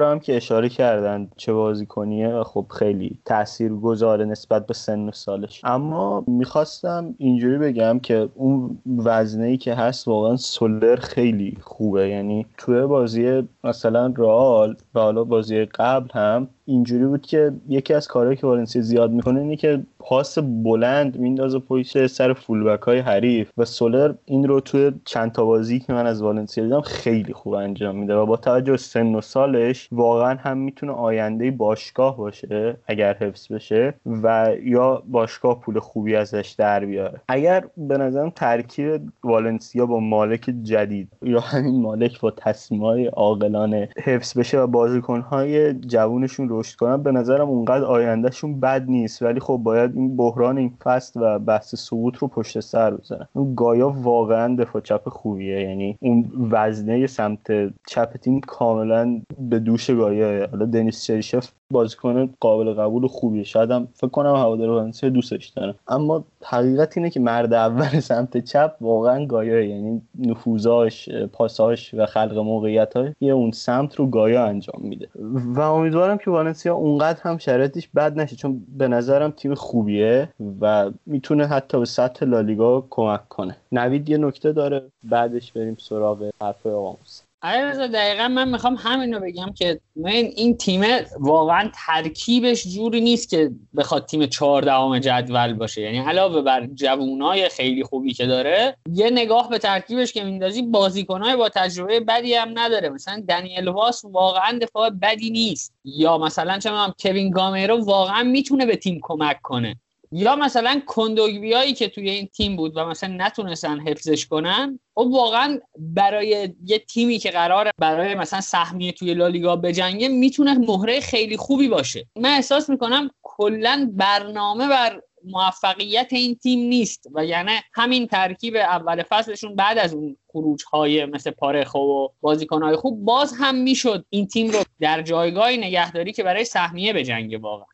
موسا هم که اشاره کردن چه بازیکنیه و خب خیلی تأثیر گذاره نسبت به سن و سالش. اما می‌خواستم اینجوری بگم که اون وزنه ای که هست واقعا سولر خیلی خوبه. یعنی توی بازی مثلا رئال و حالا بازی قبل هم اینجوری بود که یکی از کارهایی که والنسیا زیاد می‌کنه اینه که پاس بلند میندازه پشت سر فولبک های حریف و سولر این رو توی چند تا بازی که من از والنسیا دیدم خیلی خوب انجام میده و با توجه سن و سالش واقعا هم می‌تونه آینده باشگاه باشه اگر حفظ بشه و یا باشگاه پول خوبی ازش در بیاره. اگر به نظرم ترکیب والنسیا با مالک جدید یا همین مالک با تصمیم‌های عاقلانه حفظ بشه و بازیکن‌های جوونشون رشد کنن به نظرم اونقدر آیندهشون بد نیست. ولی خب باید این بحران این فصل و بحث سقوط رو پشت سر بذارن. اون گایا واقعا دفاع چپ خوبیه. یعنی اون وزنه سمت چپ تیم کاملا به دوش فروش گایه حالا دنیس چریشف بازیکن قابل قبول و خوبیه. شاید هم فکر کنم هوادار والنسیا دوستش دارن اما حقیقت اینه که مرد اول سمت چپ واقعا گایا یعنی نفوذاش پاساش و خلق موقعیت یه اون سمت رو گایا انجام میده. و امیدوارم که والنسیا اونقدر هم شرایطش بد نشه چون به نظرم تیم خوبیه و می‌تونه حتی به سطح لالیگا کمک کنه. نوید یه نکته داره بعدش بریم سراغ حرف آقا رضا دقیقا من می‌خوام همین رو بگم که من این تیم واقعا ترکیبش جوری نیست که بخواد تیم چهاردهم جدول باشه. یعنی علاوه بر جوونای خیلی خوبی که داره یه نگاه به ترکیبش که میندازی بازیکنای با تجربه بدی هم نداره. مثلا دنیل واس واقعا دفاع بدی نیست. یا مثلا چه کوین گامیرو واقعا می‌تونه به تیم کمک کنه. یا مثلا کندوگبیایی که توی این تیم بود و مثلا نتونستن حفظش کنن و خب واقعا برای یه تیمی که قراره برای مثلا سهمیه توی لالیگا بجنگه می‌تونه مهره خیلی خوبی باشه. من احساس می‌کنم کلا برنامه بر موفقیت این تیم نیست و یعنی همین ترکیب اول فصلشون بعد از اون خروج های مثل پارخو و بازیکن های خوب باز هم می‌شد این تیم رو در جایگاهی نگهداری که برای سهمیه بجنگه واقعا.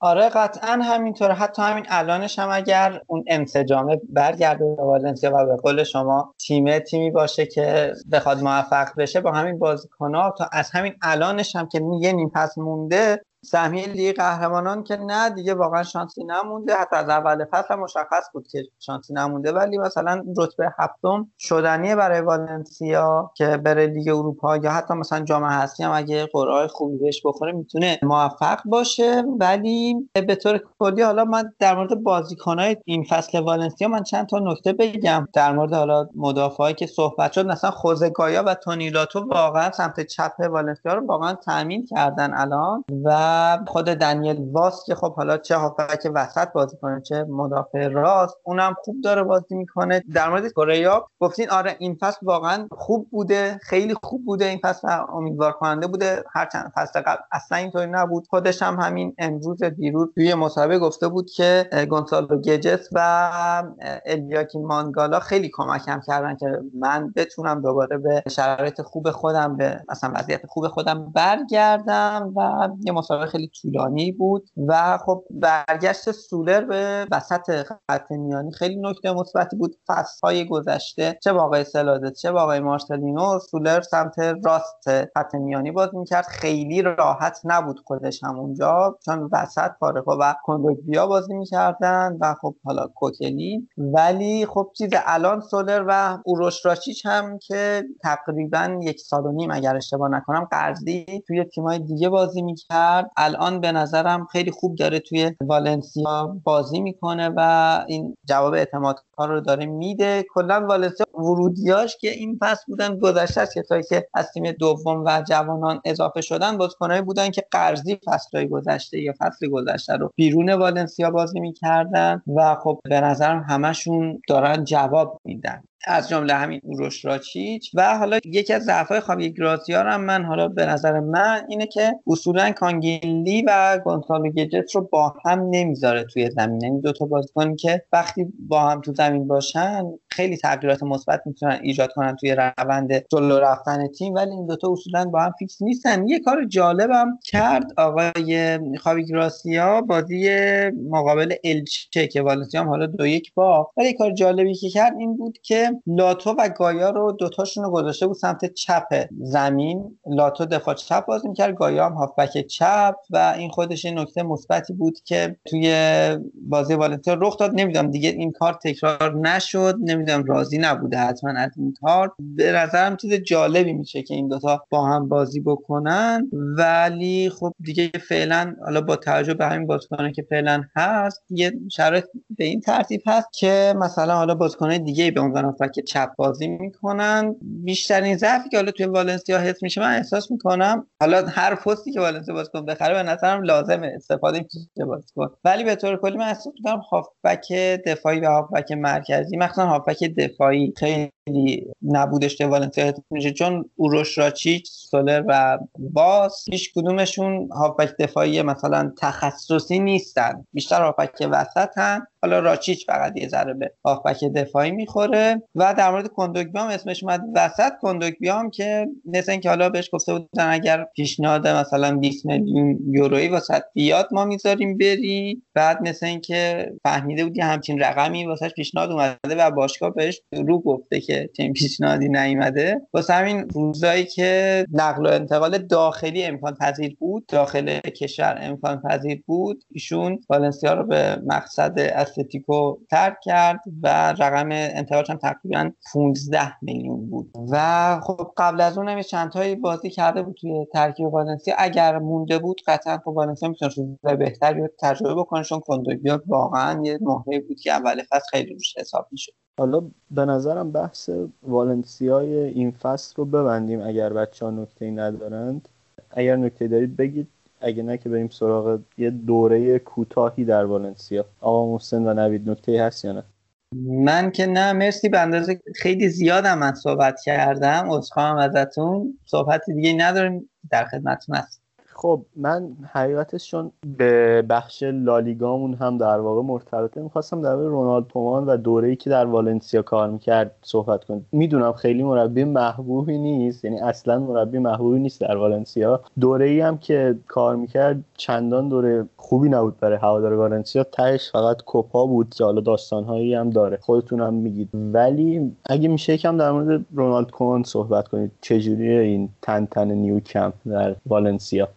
آره قطعا همینطوره. حتی همین الانش هم اگر اون انسجامه برگرده به والنسیا و به قول شما تیم تیمی باشه که بخواد موفق بشه با همین بازیکنها تا از همین الانش هم که یه نیم پس مونده سهمیه لیگ قهرمانان که نه دیگه واقعا شانسی نمونده. حتی از اول فصل مشخص بود که شانسی نمونده. ولی مثلا رتبه هفتم شدنیه برای والنسیا که بره لیگ اروپا یا حتی مثلا جام حذفی هم اگه قرعه خوبی بهش بخوره می‌تونه موفق باشه. ولی به طور کلی حالا من در مورد بازیکنهای این فصل والنسیا من چند تا نکته بگم. در مورد حالا مدافعایی که صحبت شد مثلا خوزگایا و تونیلاتو واقعا سمت چپ والنسیا رو واقعا تامین کردن الان و خود دنیل واس که خب حالا چه هافبک وسط بازی کنه چه مدافع راست اونم خوب داره بازی می‌کنه. در مورد کوریا گفتین آره این فصل واقعا خوب بوده خیلی خوب بوده این فصل امیدوار کننده بوده. هر چند فصل قبل اصلا اینطوری نبود. خودش هم همین امروز دیروز توی مصاحبه گفته بود که گونسالو گجس و الیاکی مانگالا خیلی کمکم کردن که من بتونم دوباره به شرایط خوب خودم به مثلا وضعیت خوب خودم برگردم و یه مصاحبه خیلی طولانی بود و خب برگشت سولر به وسط خط میانی خیلی نکته مثبتی بود. های گذشته چه با آقای چه با آقای مارسلینو سولر سمت راست خط میانی باز می‌کرد. خیلی راحت نبود خودش همونجا چون وسط پارخو و کندوگبیا بازی می‌کردن و خب حالا کوکلی ولی خب چیز الان سولر و اوروش راشیچ هم که تقریبا یک سال و نیم اگر اشتباه نکنم قرضی توی تیمای دیگه بازی می‌کرد. الان به نظرم خیلی خوب داره توی والنسیا بازی می‌کنه و این جواب اعتماد ها رو داره میده. کلا والنسیا ورودیاش که این پس بودن گذشته است کسایی که از تیم دوم و جوانان اضافه شدن بازیکنایی بودن که قرضی فصلهای گذشته یا فصل گذشته رو بیرون والنسیا بازی می‌کردن و خب به نظرم همشون دارن جواب میدن. از جمله همین اوروش راچیچ. و حالا یکی از ضعف‌های خاوی گراسیا هم من حالا به نظر من اینه که اصولا کانگیلی و گونسالو گجت رو با هم نمی‌ذاره توی زمین. یعنی دو تا بازیکن که وقتی با هم تو زمین باشن خیلی تغییرات مثبت می‌تونن ایجاد کنن توی روند جلو رفتن تیم. ولی این دوتا اصولا با هم فیکس نیستن. یه کار جالبم کرد آقای خاوی گراسیا بازی مقابل الچه که والنسیا حالا دو یک با. ولی کار جالبی که کرد این بود که لاتو و گایا رو دوتاشون رو گذاشته بود سمت چپ زمین. لاتو دفاع چپ بازی می‌کرد گایا هم هافبک چپ و این خودش این نکته مثبتی بود که توی بازی والنتیا رخ داد. نمی‌دونم دیگه این کار تکرار نشد. نمی‌دونم راضی نبوده حتما از این کار. به نظرم چیز جالبی میشه که این دوتا با هم بازی بکنن. ولی خب دیگه فعلا حالا با توجه به همین بازیکنان که فعلا هست یه شرایط به این ترتیب هست که مثلا حالا بازیکنان دیگه به عنوان که چپ بازی می‌کنن. بیشترین ضعفی که حالا توی والنسیا حس میشه من احساس می‌کنم حالا هر پستی که والنسیا بازیکن بخره به نظرم لازمه استفاده میشه بازیکن ولی به طور کلی من احساس می‌کنم هافبک دفاعی و هافبک مرکزی مخصوصا هافبک دفاعی خیلی نبودش توی والنسیا میشه. چون اوروش راچیچ سولر و باس هیچ کدومشون هافبک دفاعی مثلا تخصصی نیستن. بیشتر هافبک وسط حالا راچیچ فقط یه ذره به هافبک دفاعی می‌خوره. و در مورد کندوگبی هم اسمش اومد وسط. کندوگبی هم که مثل اینکه حالا بهش گفته بودن اگر پیشنهاد مثلا 20 میلیون یورویی واسه بیاد ما می‌ذاریم بری. بعد مثل اینکه فهمیده بودی همچین رقمی واسه پیشنهاد اومده و باشگاه بهش رو گفته که چنین پیشنهادی نیومده. واسه همین روزایی که نقل و انتقال داخلی امکان پذیر بود داخل کشور امکان پذیر بود ایشون والنسیا رو به مقصد اتلتیکو ترک کرد و رقم انتقالش هم تقریبا 15 میلیون بود. و خب قبل از اون هم چند تایی بازی کرده بود توی ترکیب والنسیا. اگر مونده بود قطعا خب والنسیا می‌تونه روزای بهتری رو تجربه بکنه چون کندوگبیا واقعا یه مهره بود که اول فصل خیلی روش حساب می‌شد. حالا به نظرم بحث والنسیای این فصل رو ببندیم اگر بچه ها نکته ندارند. اگر نکته دارید بگید. اگه نه که بریم سراغ یه دوره کوتاهی در والنسیا. آقا محسن و نوید نکته هست یا نه؟ من که نه مرسی. به اندازه خیلی زیادم من صحبت کردم. عذرخواهم ازتون. صحبت دیگه نداریم. در خدمتتون هست خب من حقیقتش چون به بخش لالیگامون هم در واقع مرتبطه. می‌خواستم در رونالد تومان و دوره‌ای که در والنسیا کار می‌کرد صحبت کنم. می‌دونم خیلی مربی محبوبی نیست یعنی اصلا مربی محبوبی نیست در والنسیا. دوره‌ای هم که کار می‌کرد چندان دوره خوبی نبود برای هوادار والنسیا. تهش فقط کوپا بود که حالا داستانهایی هم داره. خودتون هم میگید. ولی اگه میشه یکم در مورد رونالد کومان صحبت کنید. چجوری این تن تن نیو کمپ در والنسیا؟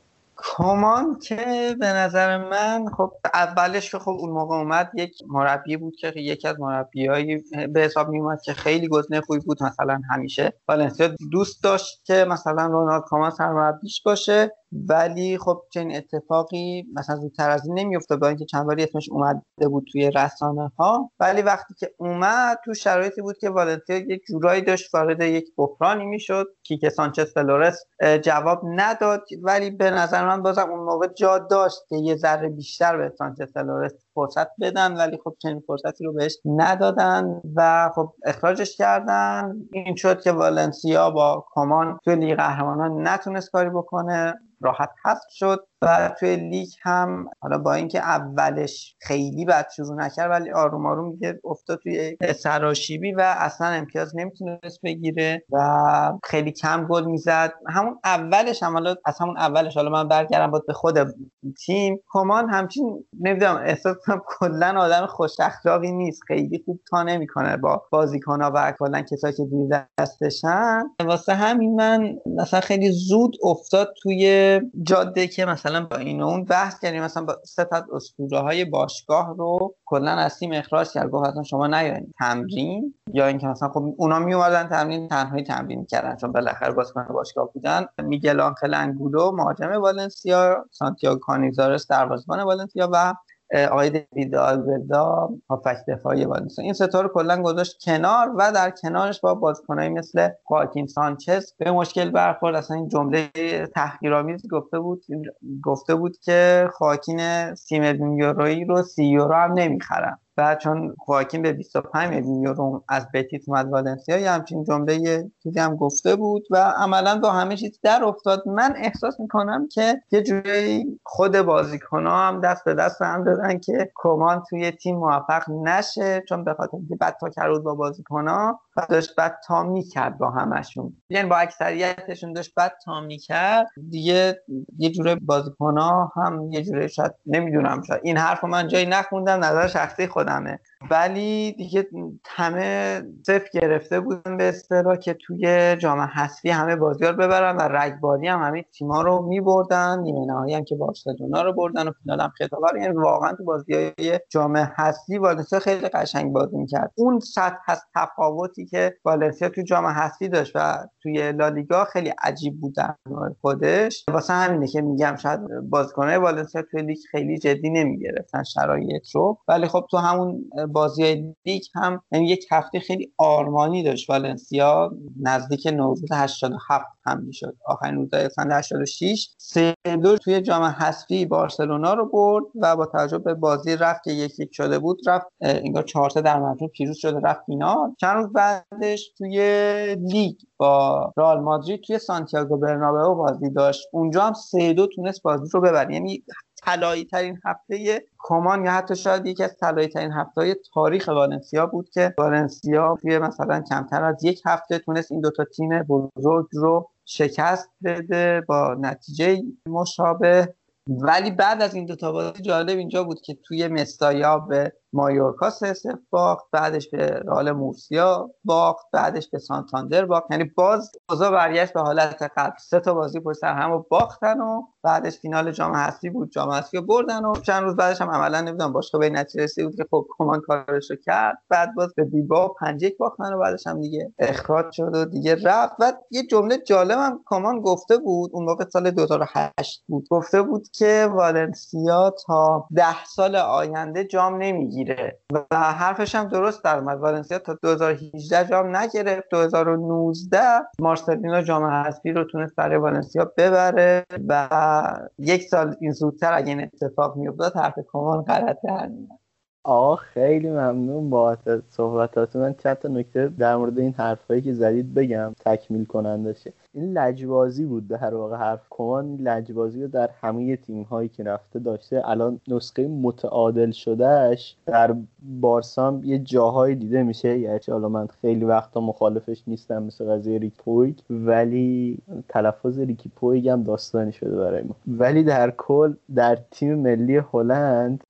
کامان که به نظر من خب اولش که خب اون موقع اومد یک مربی بود که یکی از مربیایی به حساب می اومد که خیلی گزینه خوبی بود مثلا همیشه والنسیا دوست داشت که مثلا رونالد کامان سرمربیش باشه. ولی خب چنین اتفاقی مثلا زودتر از این نمیفته با اینکه چند باری اسمش اومده بود توی رسانه ها ولی وقتی که اومد تو شرایطی بود که والنسیا یک جورایی داشت وارد یک بحرانی می‌شد کیکه سانچز فلورس جواب نداد. ولی به نظر من بازم اون موقع جا داشت که یه ذره بیشتر به سانچز فلورس فرصت بدن ولی خب چنین فرصتی رو بهش ندادن و خب اخراجش کردن. این شد که والنسیا با کمان توی لیگ قهرمانان نتونست کاری بکنه. راحت حذف شد. و توی لیگ هم حالا با اینکه اولش خیلی بد شروع نکرد ولی آروم آروم دیگه افتاد توی سراشیبی و اصلا امتیاز نمی‌تونست بگیره و خیلی کم گل می‌زد. همون اولش هم حالا از همون اولش حالا من برگردم بود به خود تیم. کمان همچین نمی‌دونم احساس کنم کلا آدم خوش اخلاقی نیست. خیلی خوب تا نمی‌کنه با بازیکن‌ها و کلا کسایی که دیر دستشن. واسه همین من مثلا خیلی زود افتاد توی جاده که مثلا مثلا با این اون بحث کردیم مثلا با ست اسطوره های باشگاه رو کلا از تیم اخراج کرد گفت اصلا شما نیاین تمرین یا اینکه مثلا خب اونا می اومدن تمرین تنهایی تمرین کردن چون بالاخره بازیکن باشگاه بودن. میگل آنخل انگولو مهاجم والنسیا سانتیاگو کانیزارس دروازه‌بان والنسیا و آقای دیوید آلبردا هافک دفاعی والنسیا این ستا رو کلا گذاشت کنار و در کنارش با بازیکنایی مثل خواکین سانچز به مشکل برخورد. اصلا این جمله تحقیرآمیزی گفته بود. گفته بود که خواکین سی میلیون یورویی رو سی یورو هم نمی‌خرم و چون خواکین به 25 میلیون یورو از بتیت اومد والنسیا یه همچین جمله چیزی هم گفته بود و عملا با همه چیز در افتاد. من احساس می‌کنم که یه جوری خود بازیکن هم دست به دست هم دادن که کمان توی تیم موفق نشه چون به خاطر اینکه بد تا کرد با بازیکن ها داشت بد تا می‌کرد با همشون. یعنی با اکثریتشون داشت بد تا می‌کرد. دیگه یه جوره بازیکن ها هم یه جوره شاید نمی‌دونم شاید این حرف من جایی نخوندم نظر شخصی posiadamy. ولی دیگه همه صفر گرفته بودن به اصطلاح که توی جام حذفی همه بازیار ببرن و رگباری هم همه تیما رو میبردن. نیمه نهایی هم که بارسلونا رو بردن و فینال هم خطاب یعنی واقعا تو بازی های جام حذفی والنسیا خیلی قشنگ بازی می‌کرد. اون سطح از تفاوتی که والنسیا تو جام حذفی داشت و توی لالیگا خیلی عجیب بود در خودش. واسه همینه که میگم شاید بازیکن‌های والنسیا توی لیگ خیلی جدی نمی‌گرفتن شرایط رو. ولی خب تو همون بازی لیگ هم یعنی یک هفته خیلی آرمانی داشت والنسیا. نزدیک نوروز 87 هم می‌شد. آخرین روز اسفند 86 سه دو توی جام حذفی بارسلونا رو برد و با توجه به بازی رفت که یک یک شده بود رفت انگار 4 در مجموع پیروز شده رفت فینال. چند روز بعدش توی لیگ با رئال مادرید توی سانتیاگو برنابئو بازی داشت. اونجا هم سه دو تونست بازی رو ببره. یعنی طلایی ترین هفته کمان یا حتی شاید یکی از طلایی ترین هفته های تاریخ والنسیا بود که والنسیا توی مثلا کمتر از یک هفته تونست این دوتا تیم بزرگ رو شکست بده با نتیجه مشابه. ولی بعد از این دوتا بازی جالب اینجا بود که توی مستایا به مایورکا سه باخت بعدش به رال مورسیا باخت بعدش به سانتاندر باخت. یعنی باز اوضاع برگشت به حالت قبل. سه تا بازی پشت سر هم باختن و بعدش فینال جام حذفی بود. جام حذفی رو بردن و چند روز بعدش هم عملا نمی‌دونم باشگاه به نتیجه بود که خب کمان کارش رو کرد. بعد باز به بیبا پنج یک باختن و بعدش هم دیگه اخراج شد و دیگه رفت. و یه جمله جالب هم کمان گفته بود اون موقع سال 2008 بود. گفته بود که والنسیا تا ده سال آینده جام نمی‌گیره. و حرفش هم درست در اومد. والنسیا تا 2018 جام نگرفت. 2019 مارسلینو جام حذفی رو تونست برای والنسیا ببره و یک سال این زودتر اگه این اتفاق میافتاد حرف کمان غلط در آقا خیلی ممنون با صحبتاتون. من چند تا نکته در مورد این حرفایی که زدید بگم تکمیل کننده این لجبازی بود در واقع حرف کمان. لجبازی رو در همه تیم هایی که رفته داشته الان نسخه متعادل شدهش در بارسام یه جاهایی دیده میشه. یعنی حالا من خیلی وقتا مخالفش نیستم مثل قضیه ریک ولی تلفظ ریکی پویگ هم داستانی شده برای ما. ولی در کل در تیم ملی هلند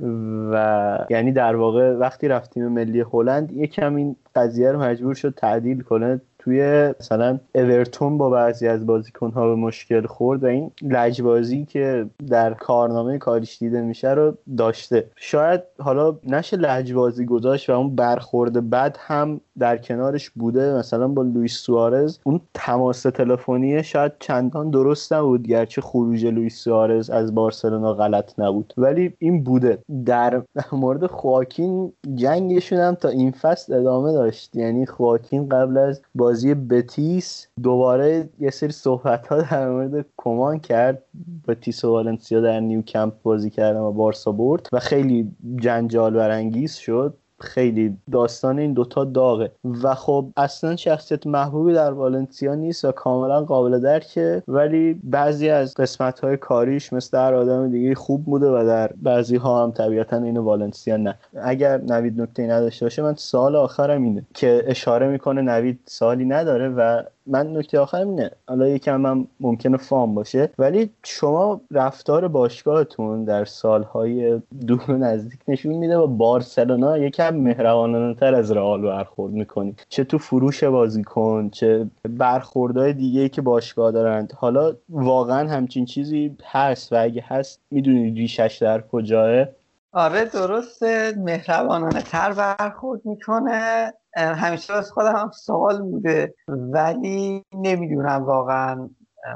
و یعنی در واقع وقتی رفت تیم ملی هلند یکم این قضیه رو مجبور شد تعدیل کنه. توی مثلا اورتون با بعضی از بازیکنها به مشکل خورد و این لجبازی که در کارنامه کاریش دیده میشه رو داشته. شاید حالا نشه لجبازی گذاشت و اون برخورد بد هم در کنارش بوده. مثلا با لوئیس سوارز اون تماس تلفنی شاید چندان درست نبود گرچه خروج لوئیس سوارز از بارسلونا غلط نبود. ولی این بوده. در مورد خواکین جنگشون هم تا این فصل ادامه داشت. یعنی خواکین قبل از بازی بتیس دوباره یه سری صحبت ها در مورد کمان کرد. بتیس و والنسیا در نیو کمپ بازی کردن و بارسا برد و خیلی جنجال برانگیز شد. خیلی داستان این دوتا داغه. و خب اصلا شخصیت محبوبی در والنسیا نیست و کاملا قابل درکه. ولی بعضی از قسمت های کاریش مثل در آدم دیگه خوب بوده و در بعضی ها هم طبیعتا این والنسیا نه. اگر نوید نکته نداشته باشه من سال آخرم اینه که اشاره می‌کنه نوید سالی نداره و من نکته آخرم اینه. حالا یکم هم ممکنه فام باشه. ولی شما رفتار باشگاهتون در سالهای دور نزدیک نشون میده و بارسلونا یکم مهربانانه تر از رئال برخورد می‌کنید چه تو فروش بازیکن چه برخوردهای دیگه که باشگاه دارند حالا واقعا همچین چیزی هست و اگه هست می‌دونید ریشش در کجاه. آره درسته. مهربانانه تر برخورد می‌کنه. همیشه از خودم هم سوال بوده. ولی نمی‌دونم واقعا.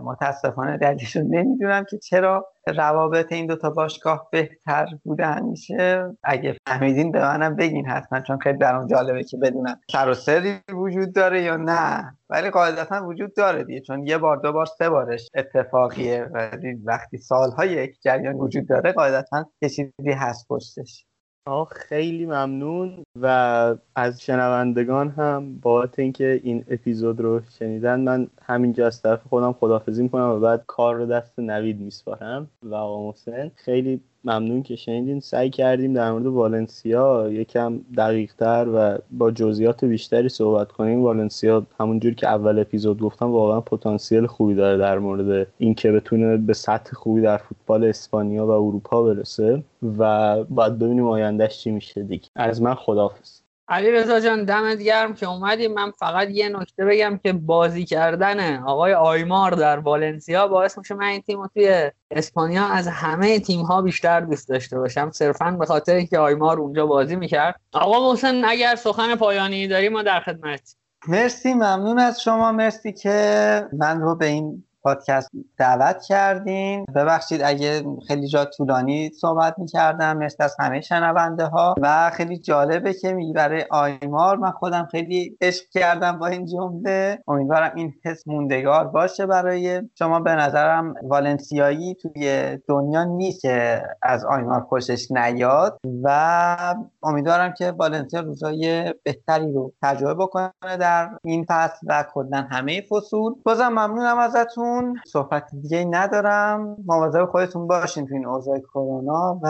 متاسفانه دلیلشون نمی‌دونم که چرا. روابط این دوتا باشگاه بهتر بوده همیشه اگه فهمیدین به منم بگین حتما چون خیلی برام جالبه که بدونم. سر و سری وجود داره یا نه؟ ولی قاعدتا وجود داره دیگه چون یه بار دو بار سه بارش اتفاقیه. ولی وقتی سالها یک جریان وجود داره قاعدتا یه چیزی هست پشتش. آه خیلی ممنون. و از شنوندگان هم بابت اینکه این اپیزود رو شنیدن من همینجا از طرف خودم خدافزی می‌کنم و بعد کار رو دست نوید میسپارم. و آقا محسن خیلی ممنون که شنیدین. سعی کردیم در مورد والنسیا یکم دقیقتر و با جزئیات بیشتری صحبت کنیم. والنسیا همونجور که اول اپیزود گفتم واقعا پتانسیل خوبی داره در مورد اینکه بتونه به سطح خوبی در فوتبال اسپانیا و اروپا برسه و باید ببینیم آیندهش چی میشه دیگه. از من خداحافظ. علی رضا جان دمت گرم که اومدیم من فقط یه نکته بگم که بازی کردن آقای آیمار در والنسیا باعث میشه من این تیم رو توی اسپانیا از همه تیم ها بیشتر دوست داشته باشم. صرفا به خاطر اینکه آیمار اونجا بازی می‌کرد. آقا محسن اگر سخن پایانی داری ما در خدمت. مرسی ممنون از شما. مرسی که من رو به این پادکست دعوت کردین. ببخشید اگه خیلی جا طولانی صحبت می‌کردم. مثل از همه شنونده ها و خیلی جالبه که می برای آیمار من خودم خیلی عشق کردم با این جمله. امیدوارم این حس موندگار باشه برای شما. به نظرم والنسیایی توی دنیا نیست از آیمار خوشش نیاد. و امیدوارم که والنسیا روزای بهتری رو تجربه بکنه در این فصل و کلا همه فصول. بازم ممنونم ازتون. ازتون صحبت دیگه ندارم. مواظب خودتون باشین تو این اوضاع کرونا و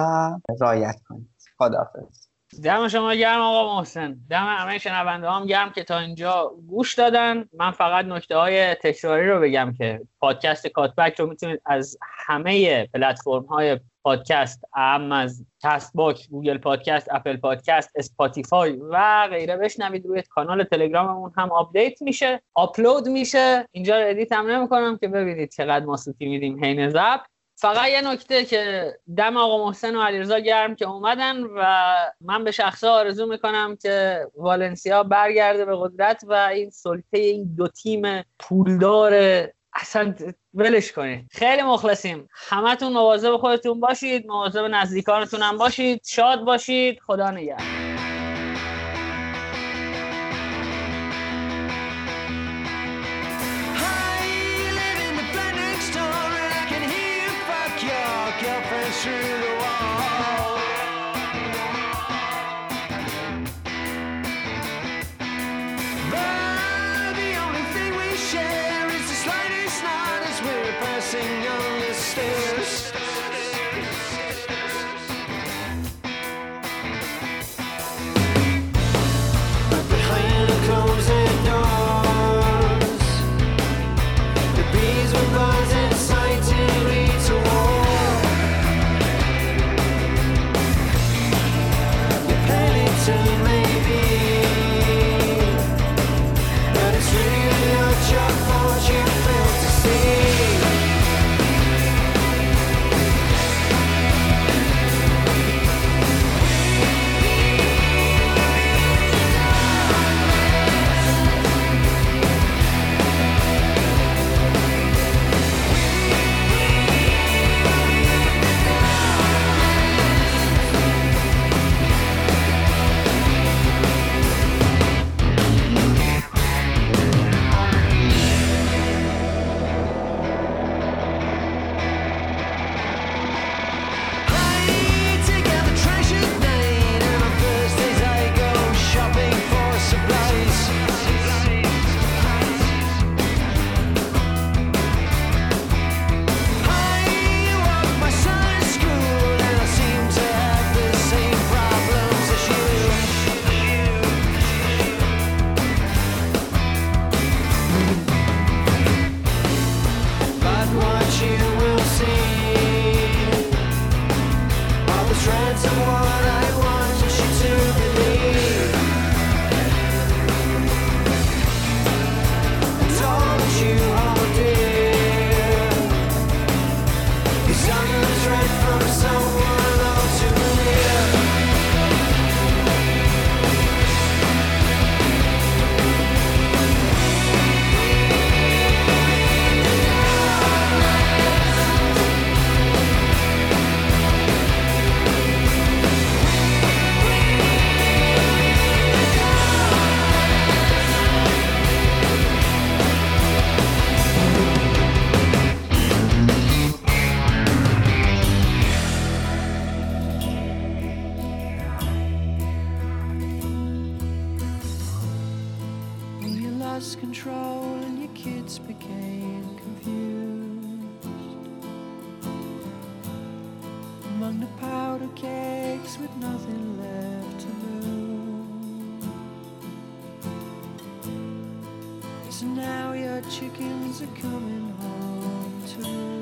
رعایت کنید. خداحافظ. دم شما گرم آقا محسن. دم همه شنونده هم گرم که تا اینجا گوش دادن. من فقط نکته های تکراری رو بگم که پادکست کاتبک رو می‌تونید از همه پلتفرم های پادکست اعم از کست باکس گوگل پادکست اپل پادکست اسپاتیفای و غیره بشنوید. روی کانال تلگراممون هم آپدیت میشه آپلود میشه. اینجا رو edit هم نمی‌کنم که ببینید چقدر ما سوتی میدیم حین ضبط فقط یه نکته که دم آقا محسن و علیرضا گرم که اومدن و من به شخصه آرزو می‌کنم که والنسیا برگرده به قدرت و این سلطه این دو تیم پولدار اصلا ولش کنید. خیلی مخلصیم. همتون مواظب خودتون باشید مواظب نزدیکانتون هم باشید. شاد باشید. خدا نگهدار. into powder cakes with nothing left to lose. So now your chickens are coming home too.